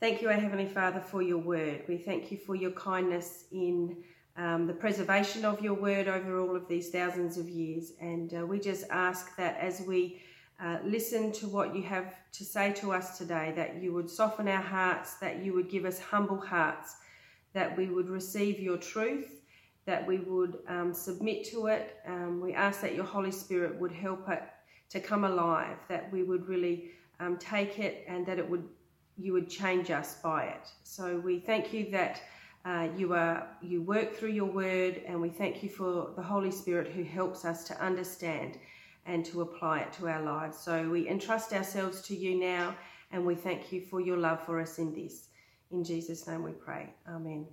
Thank you, our Heavenly Father, for your word. We thank you for your kindness in um, the preservation of your word over all of these thousands of years. And uh, we just ask that as we uh, listen to what you have to say to us today, that you would soften our hearts, that you would give us humble hearts, that we would receive your truth, that we would um, submit to it. Um, we ask that your Holy Spirit would help it to come alive, that we would really um, take it and that it would you would change us by it. So we thank you that uh, you are you work through your word, and we thank you for the Holy Spirit who helps us to understand and to apply it to our lives. So we entrust ourselves to you now, and we thank you for your love for us in this. In Jesus' name we pray. Amen.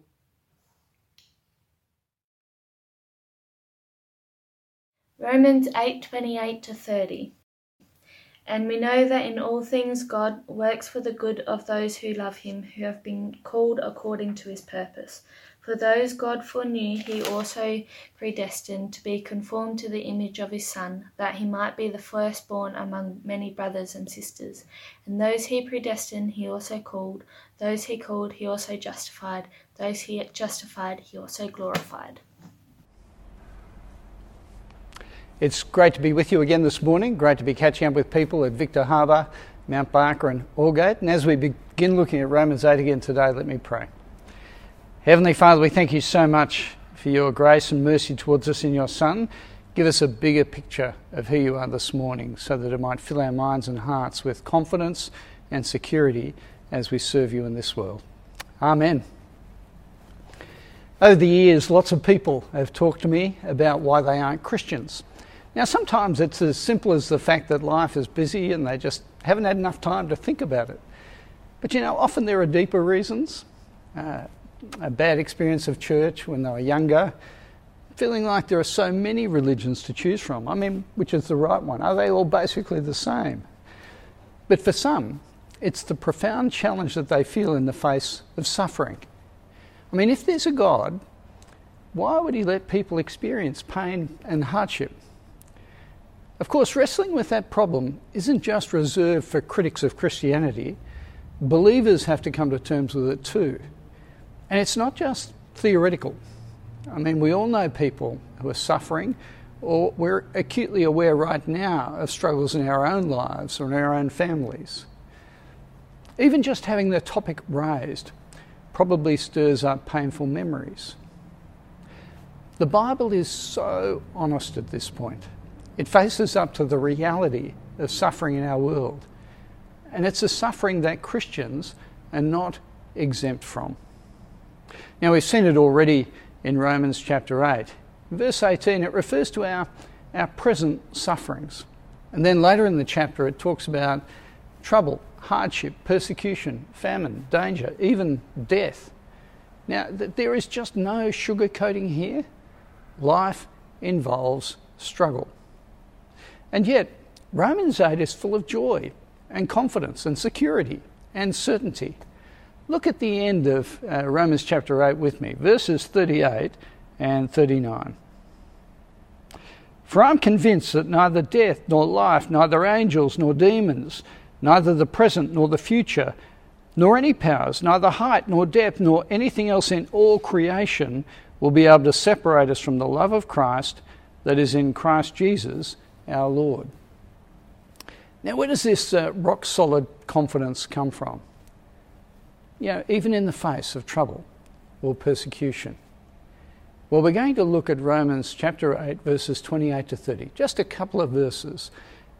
Romans 8:28 to 30. And we know that in all things God works for the good of those who love him, who have been called according to his purpose. For those God foreknew, he also predestined to be conformed to the image of his Son, that he might be the firstborn among many brothers and sisters. And those he predestined, he also called. Those he called, he also justified. Those he justified, he also glorified. It's great to be with you again this morning. Great to be catching up with people at Victor Harbour, Mount Barker, and Aldgate. And as we begin looking at Romans 8 again today, let me pray. Heavenly Father, we thank you so much for your grace and mercy towards us in your Son. Give us a bigger picture of who you are this morning so that it might fill our minds and hearts with confidence and security as we serve you in this world. Amen. Over the years, lots of people have talked to me about why they aren't Christians. Now, sometimes it's as simple as the fact that life is busy and they just haven't had enough time to think about it. But you know, often there are deeper reasons. Uh, a bad experience of church when they were younger, feeling like there are so many religions to choose from. I mean, which is the right one? Are they all basically the same? But for some, it's the profound challenge that they feel in the face of suffering. I mean, if there's a God, why would He let people experience pain and hardship? Of course, wrestling with that problem isn't just reserved for critics of Christianity. Believers have to come to terms with it too. And it's not just theoretical. I mean, we all know people who are suffering, or we're acutely aware right now of struggles in our own lives or in our own families. Even just having the topic raised probably stirs up painful memories. The Bible is so honest at this point. It faces up to the reality of suffering in our world. And it's a suffering that Christians are not exempt from. Now, we've seen it already in Romans chapter 8. In verse 18, it refers to our, our present sufferings. And then later in the chapter, it talks about trouble, hardship, persecution, famine, danger, even death. Now, th- there is just no sugarcoating here. Life involves struggle. And yet, Romans 8 is full of joy and confidence and security and certainty. Look at the end of uh, Romans chapter 8 with me, verses 38 and 39. For I'm convinced that neither death nor life, neither angels nor demons, neither the present nor the future, nor any powers, neither height nor depth, nor anything else in all creation will be able to separate us from the love of Christ that is in Christ Jesus our Lord. Now, where does this uh, rock solid confidence come from? You know, even in the face of trouble or persecution. Well, we're going to look at Romans chapter 8, verses 28 to 30, just a couple of verses.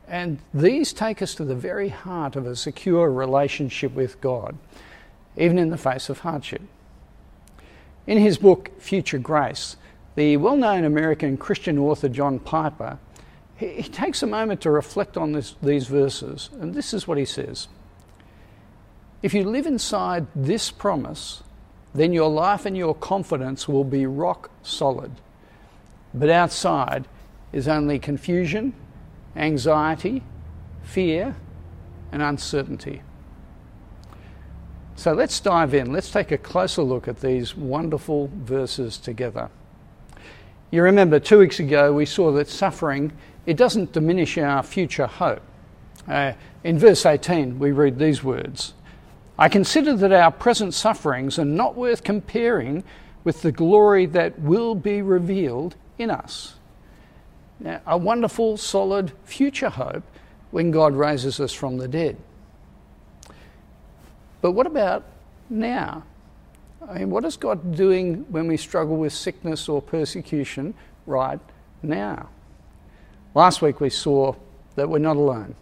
And these take us to the very heart of a secure relationship with God, even in the face of hardship. In his book, Future Grace, the well known American Christian author John Piper he, he takes a moment to reflect on this, these verses, and this is what he says If you live inside this promise, then your life and your confidence will be rock solid. But outside is only confusion, anxiety, fear, and uncertainty. So let's dive in. Let's take a closer look at these wonderful verses together. You remember two weeks ago we saw that suffering it doesn't diminish our future hope. Uh, in verse 18, we read these words I consider that our present sufferings are not worth comparing with the glory that will be revealed in us. Now, a wonderful, solid future hope when God raises us from the dead. But what about now? I mean, what is God doing when we struggle with sickness or persecution right now? Last week we saw that we're not alone.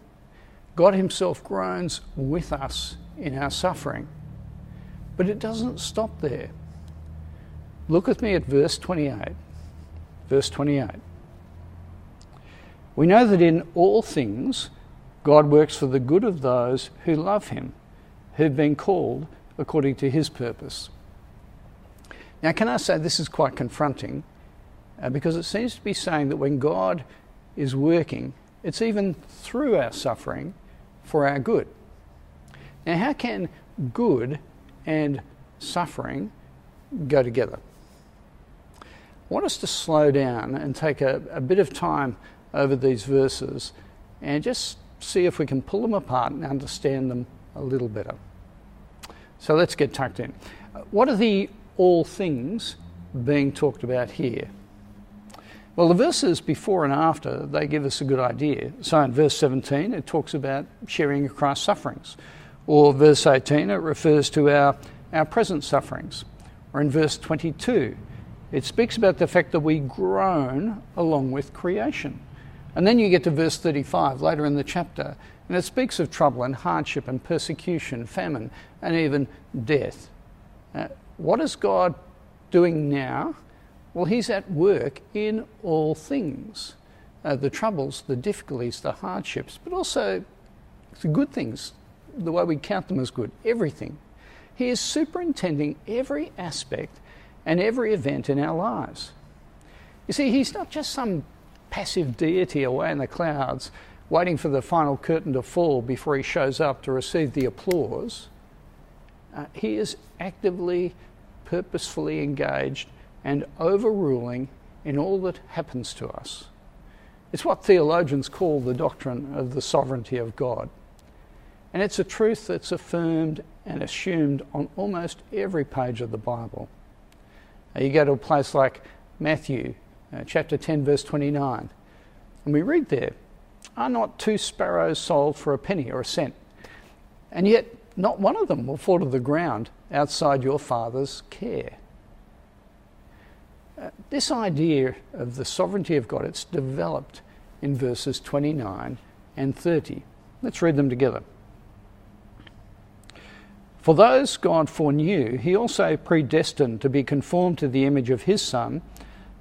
God Himself groans with us in our suffering. But it doesn't stop there. Look with me at verse 28. Verse 28. We know that in all things God works for the good of those who love Him, who've been called according to His purpose. Now, can I say this is quite confronting uh, because it seems to be saying that when God is working, it's even through our suffering for our good. Now, how can good and suffering go together? I want us to slow down and take a, a bit of time over these verses and just see if we can pull them apart and understand them a little better. So let's get tucked in. What are the all things being talked about here? Well, the verses before and after, they give us a good idea. So in verse 17, it talks about sharing Christ's sufferings. Or verse 18, it refers to our, our present sufferings. Or in verse 22, it speaks about the fact that we groan along with creation. And then you get to verse 35 later in the chapter, and it speaks of trouble and hardship and persecution, famine, and even death. Uh, what is God doing now? Well, He's at work in all things uh, the troubles, the difficulties, the hardships, but also the good things, the way we count them as good, everything. He is superintending every aspect and every event in our lives. You see, He's not just some passive deity away in the clouds waiting for the final curtain to fall before He shows up to receive the applause. Uh, he is actively, purposefully engaged and overruling in all that happens to us. It's what theologians call the doctrine of the sovereignty of God. And it's a truth that's affirmed and assumed on almost every page of the Bible. You go to a place like Matthew uh, chapter 10, verse 29, and we read there, Are not two sparrows sold for a penny or a cent? And yet, not one of them will fall to the ground outside your Father's care. This idea of the sovereignty of God, it's developed in verses 29 and 30. Let's read them together. For those God foreknew, he also predestined to be conformed to the image of his Son,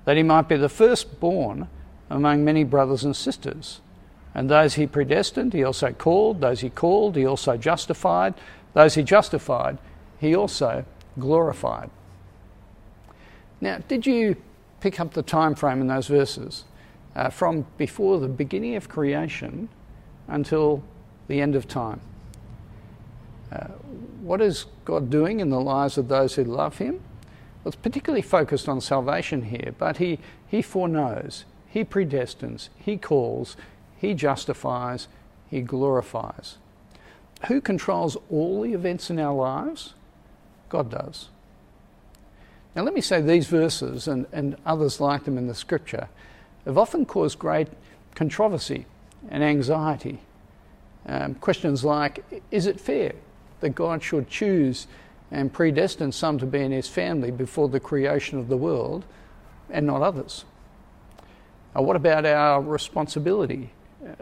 that he might be the firstborn among many brothers and sisters. And those he predestined, he also called. Those he called, he also justified. Those he justified, he also glorified. Now, did you pick up the time frame in those verses uh, from before the beginning of creation until the end of time? Uh, what is God doing in the lives of those who love Him? Well, it's particularly focused on salvation here, but He, he foreknows, He predestines, He calls, He justifies, He glorifies. Who controls all the events in our lives? God does. Now, let me say these verses and, and others like them in the scripture have often caused great controversy and anxiety. Um, questions like Is it fair that God should choose and predestine some to be in his family before the creation of the world and not others? Uh, what about our responsibility?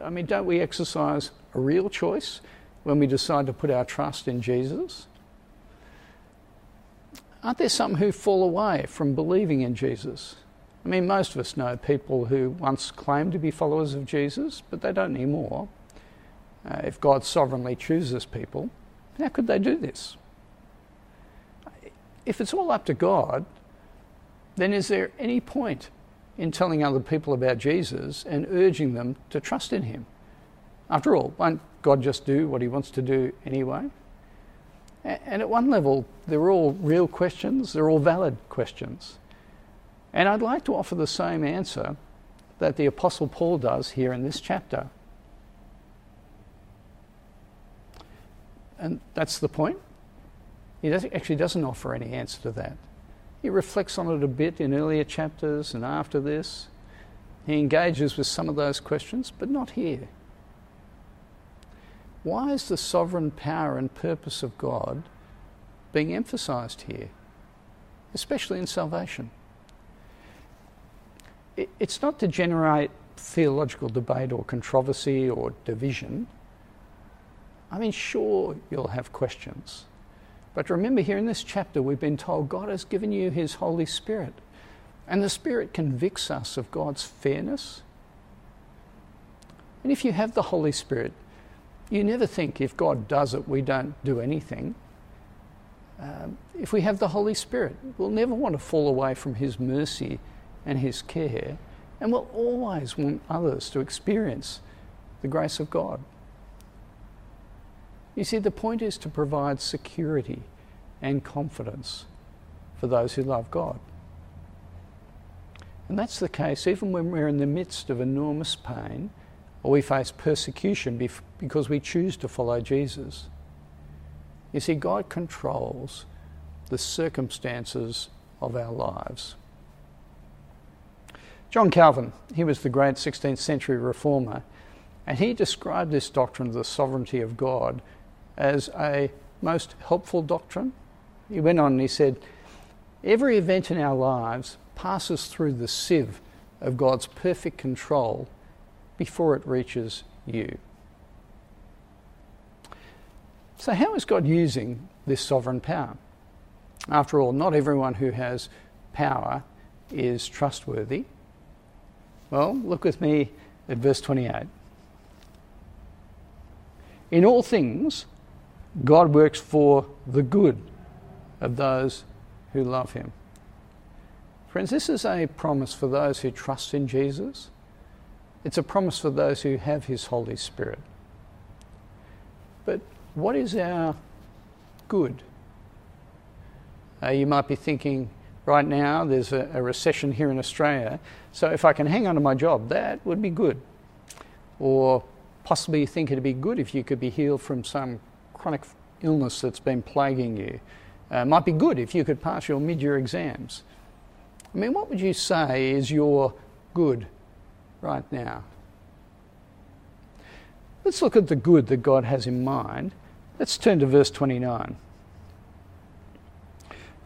I mean, don't we exercise a real choice when we decide to put our trust in Jesus? Aren't there some who fall away from believing in Jesus? I mean, most of us know people who once claimed to be followers of Jesus, but they don't anymore. Uh, if God sovereignly chooses people, how could they do this? If it's all up to God, then is there any point in telling other people about Jesus and urging them to trust in Him? After all, won't God just do what He wants to do anyway? And at one level, they're all real questions, they're all valid questions. And I'd like to offer the same answer that the Apostle Paul does here in this chapter. And that's the point. he actually doesn't offer any answer to that. He reflects on it a bit in earlier chapters and after this. He engages with some of those questions, but not here. Why is the sovereign power and purpose of God being emphasized here, especially in salvation? It's not to generate theological debate or controversy or division. I mean, sure, you'll have questions. But remember, here in this chapter, we've been told God has given you His Holy Spirit. And the Spirit convicts us of God's fairness. And if you have the Holy Spirit, you never think if God does it, we don't do anything. Um, if we have the Holy Spirit, we'll never want to fall away from His mercy and His care, and we'll always want others to experience the grace of God. You see, the point is to provide security and confidence for those who love God. And that's the case even when we're in the midst of enormous pain or we face persecution because we choose to follow Jesus. You see, God controls the circumstances of our lives. John Calvin, he was the great 16th century reformer, and he described this doctrine of the sovereignty of God as a most helpful doctrine. He went on and he said, Every event in our lives passes through the sieve of God's perfect control before it reaches you. So, how is God using this sovereign power? After all, not everyone who has power is trustworthy. Well, look with me at verse 28. In all things, God works for the good of those who love him. Friends, this is a promise for those who trust in Jesus. It's a promise for those who have his Holy Spirit. But what is our good? Uh, you might be thinking, right now there's a, a, recession here in Australia, so if I can hang on to my job, that would be good. Or possibly you think it'd be good if you could be healed from some chronic illness that's been plaguing you. Uh, might be good if you could pass your mid year exams. I mean, what would you say is your good right now? Let's look at the good that God has in mind. Let's turn to verse 29.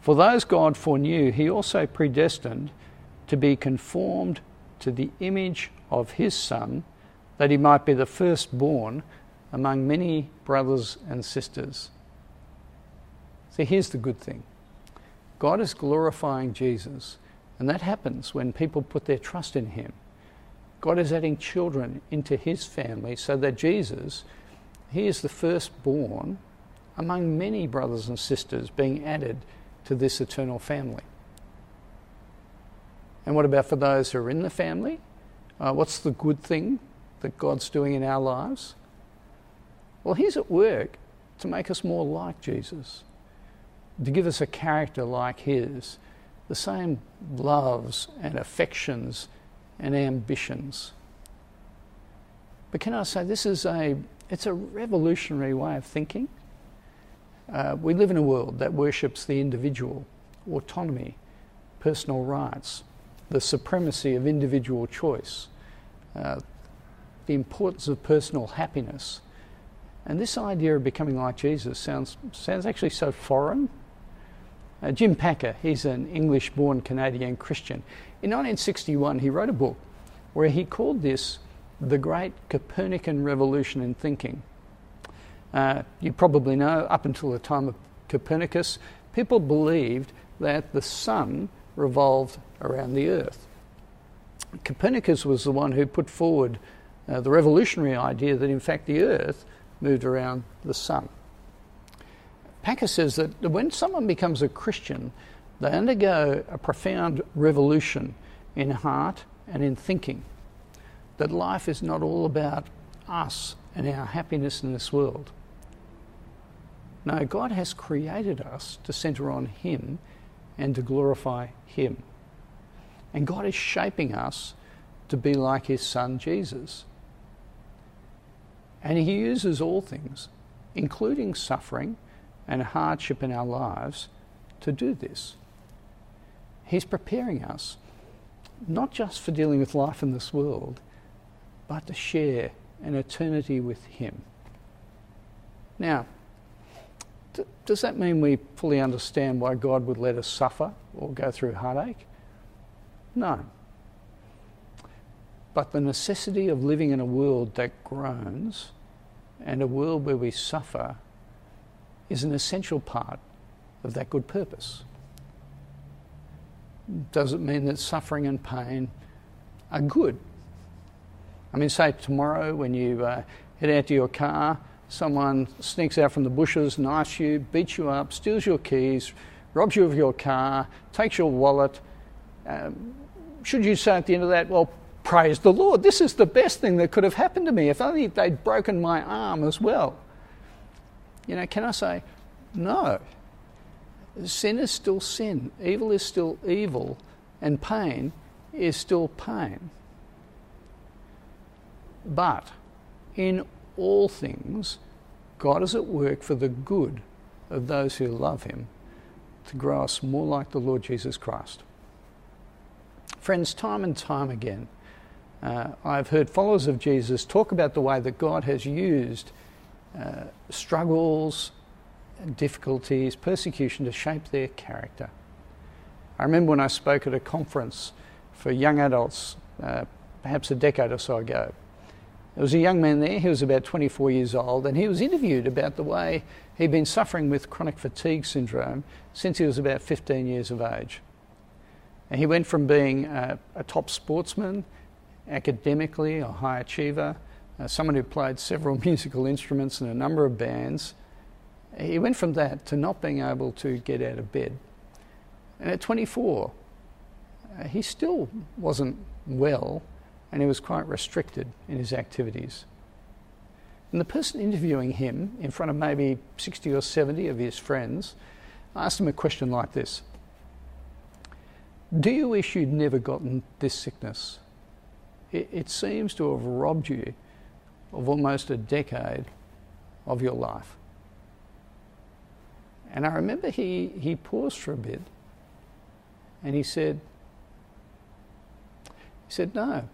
For those God foreknew, he also predestined to be conformed to the image of his Son, that he might be the firstborn among many brothers and sisters. See, here's the good thing God is glorifying Jesus, and that happens when people put their trust in Him. God is adding children into His family so that Jesus, He is the firstborn among many brothers and sisters being added to this eternal family. And what about for those who are in the family? Uh, what's the good thing that God's doing in our lives? Well, He's at work to make us more like Jesus, to give us a character like His, the same loves and affections and ambitions. But can I say this is a it's a revolutionary way of thinking. Uh, we live in a world that worships the individual, autonomy, personal rights, the supremacy of individual choice, uh, the importance of personal happiness, and this idea of becoming like Jesus sounds, sounds actually so foreign. Uh, Jim Packer, he's an English born Canadian Christian. In 1961, he wrote a book where he called this the Great Copernican Revolution in Thinking. Uh, you probably know, up until the time of Copernicus, people believed that the sun revolved around the earth. Copernicus was the one who put forward uh, the revolutionary idea that, in fact, the earth moved around the sun. Packer says that when someone becomes a Christian, they undergo a profound revolution in heart and in thinking. That life is not all about us and our happiness in this world. No, God has created us to center on Him and to glorify Him. And God is shaping us to be like His Son Jesus. And he uses all things, including suffering and hardship in our lives to do this. He's preparing us not just for dealing with life in this world, but to share an eternity with Him. Now, does that mean we fully understand why God would let us suffer or go through heartache? No. But the necessity of living in a world that groans and a world where we suffer is an essential part of that good purpose. Does it mean that suffering and pain are good? I mean, say tomorrow when you uh, head out to your car, someone sneaks out from the bushes, knifes you, beats you up, steals your keys, robs you of your car, takes your wallet. Um, should you say at the end of that, well, praise the Lord, this is the best thing that could have happened to me if only they'd broken my arm as well? You know, can I say, no? Sin is still sin, evil is still evil, and pain is still pain. But in all things, God is at work for the good of those who love Him to grow us more like the Lord Jesus Christ. Friends, time and time again, uh, I've heard followers of Jesus talk about the way that God has used uh, struggles, difficulties, persecution to shape their character. I remember when I spoke at a conference for young adults, uh, perhaps a decade or so ago. There was a young man there, he was about 24 years old, and he was interviewed about the way he'd been suffering with chronic fatigue syndrome since he was about 15 years of age. And he went from being a, a top sportsman, academically a high achiever, someone who played several musical instruments in a number of bands, he went from that to not being able to get out of bed. And at 24, uh, he still wasn't well and he was quite restricted in his activities. And the person interviewing him in front of maybe 60 or 70 of his friends asked him a question like this Do you wish you'd never gotten this sickness? It, it seems to have robbed you of almost a decade of your life. And I remember he, he paused for a bit and he said, he said, No,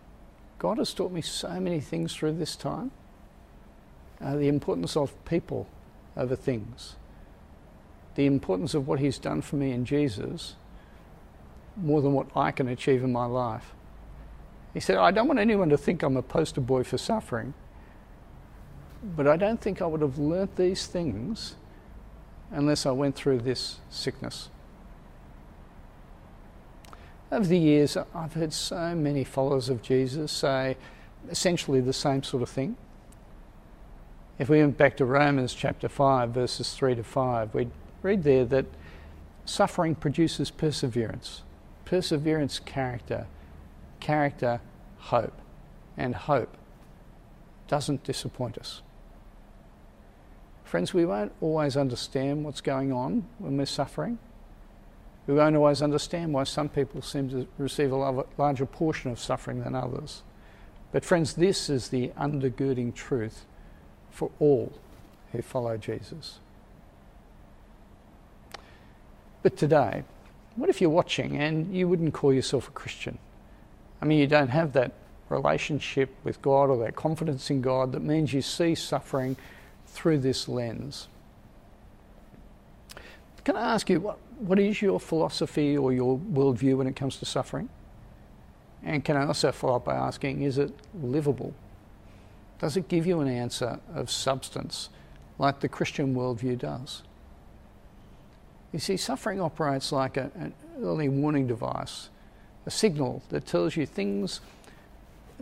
God has taught me so many things through this time. Uh, the importance of people over things, the importance of what He's done for me in Jesus more than what I can achieve in my life. He said, I don't want anyone to think I'm a poster boy for suffering, but I don't think I would have learnt these things unless I went through this sickness. Over the years, I've heard so many followers of Jesus say essentially the same sort of thing. If we went back to Romans chapter 5, verses 3 to 5, we'd read there that suffering produces perseverance, perseverance, character, character, hope, and hope doesn't disappoint us. Friends, we won't always understand what's going on when we're suffering. We won't always understand why some people seem to receive a larger portion of suffering than others. But, friends, this is the undergirding truth for all who follow Jesus. But today, what if you're watching and you wouldn't call yourself a Christian? I mean, you don't have that relationship with God or that confidence in God that means you see suffering through this lens. Can I ask you, what, what is your philosophy or your worldview when it comes to suffering? And can I also follow up by asking, is it livable? Does it give you an answer of substance like the Christian worldview does? You see, suffering operates like a, an early warning device, a signal that tells you things,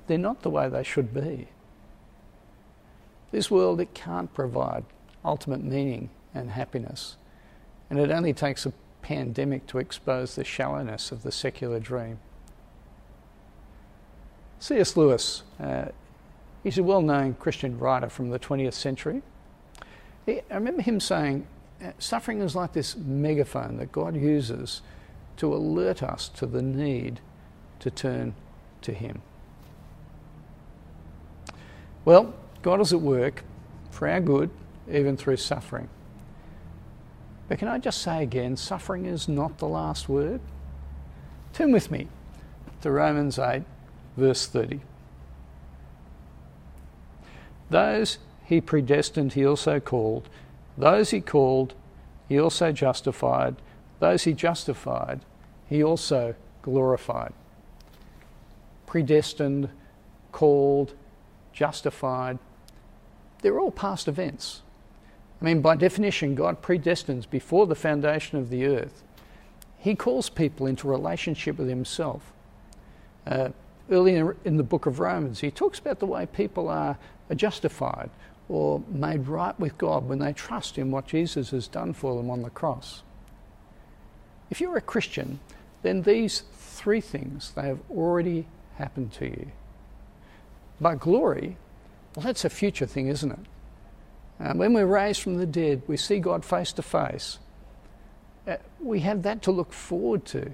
they're not the way they should be. This world, it can't provide ultimate meaning and happiness. And it only takes a pandemic to expose the shallowness of the secular dream. C.S. Lewis, uh, he's a well known Christian writer from the 20th century. He, I remember him saying, uh, Suffering is like this megaphone that God uses to alert us to the need to turn to Him. Well, God is at work for our good, even through suffering. But can I just say again, suffering is not the last word? Turn with me to Romans 8, verse 30. Those he predestined, he also called. Those he called, he also justified. Those he justified, he also glorified. Predestined, called, justified, they're all past events. I mean, by definition, God predestines before the foundation of the earth. He calls people into relationship with Himself. Uh, early in the book of Romans, He talks about the way people are justified or made right with God when they trust in what Jesus has done for them on the cross. If you're a Christian, then these three things, they have already happened to you. By glory, well, that's a future thing, isn't it? Uh, when we're raised from the dead, we see God face to face. Uh, we have that to look forward to.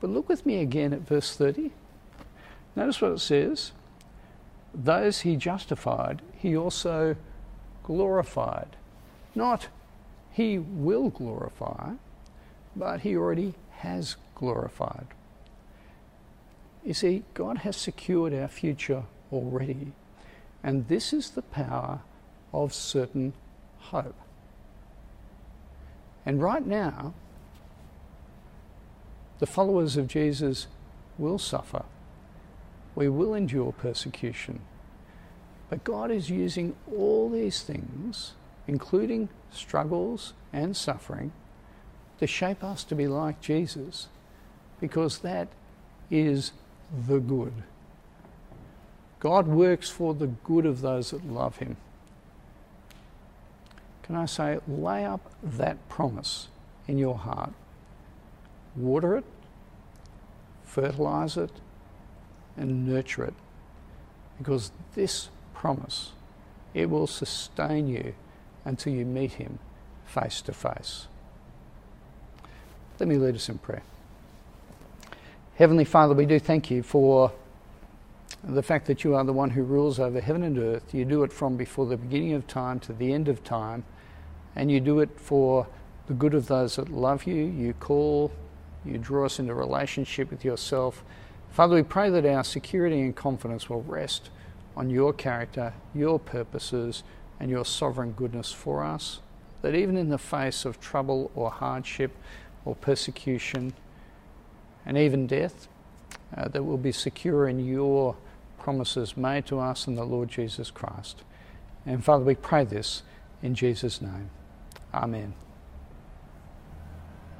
But look with me again at verse 30. Notice what it says. Those he justified, he also glorified. Not he will glorify, but he already has glorified. You see, God has secured our future already. And this is the power of certain hope. And right now, the followers of Jesus will suffer. We will endure persecution. But God is using all these things, including struggles and suffering, to shape us to be like Jesus, because that is the good. God works for the good of those that love Him. Can I say, lay up that promise in your heart, water it, fertilize it, and nurture it, because this promise, it will sustain you until you meet Him face to face. Let me lead us in prayer. Heavenly Father, we do thank you for the fact that you are the one who rules over heaven and earth. You do it from before the beginning of time to the end of time, and you do it for the good of those that love you. You call, you draw us into relationship with yourself. Father, we pray that our security and confidence will rest on your character, your purposes, and your sovereign goodness for us. That even in the face of trouble or hardship or persecution and even death, uh, that we'll be secure in your promises made to us in the Lord Jesus Christ. And Father, we pray this in Jesus' name. Amen.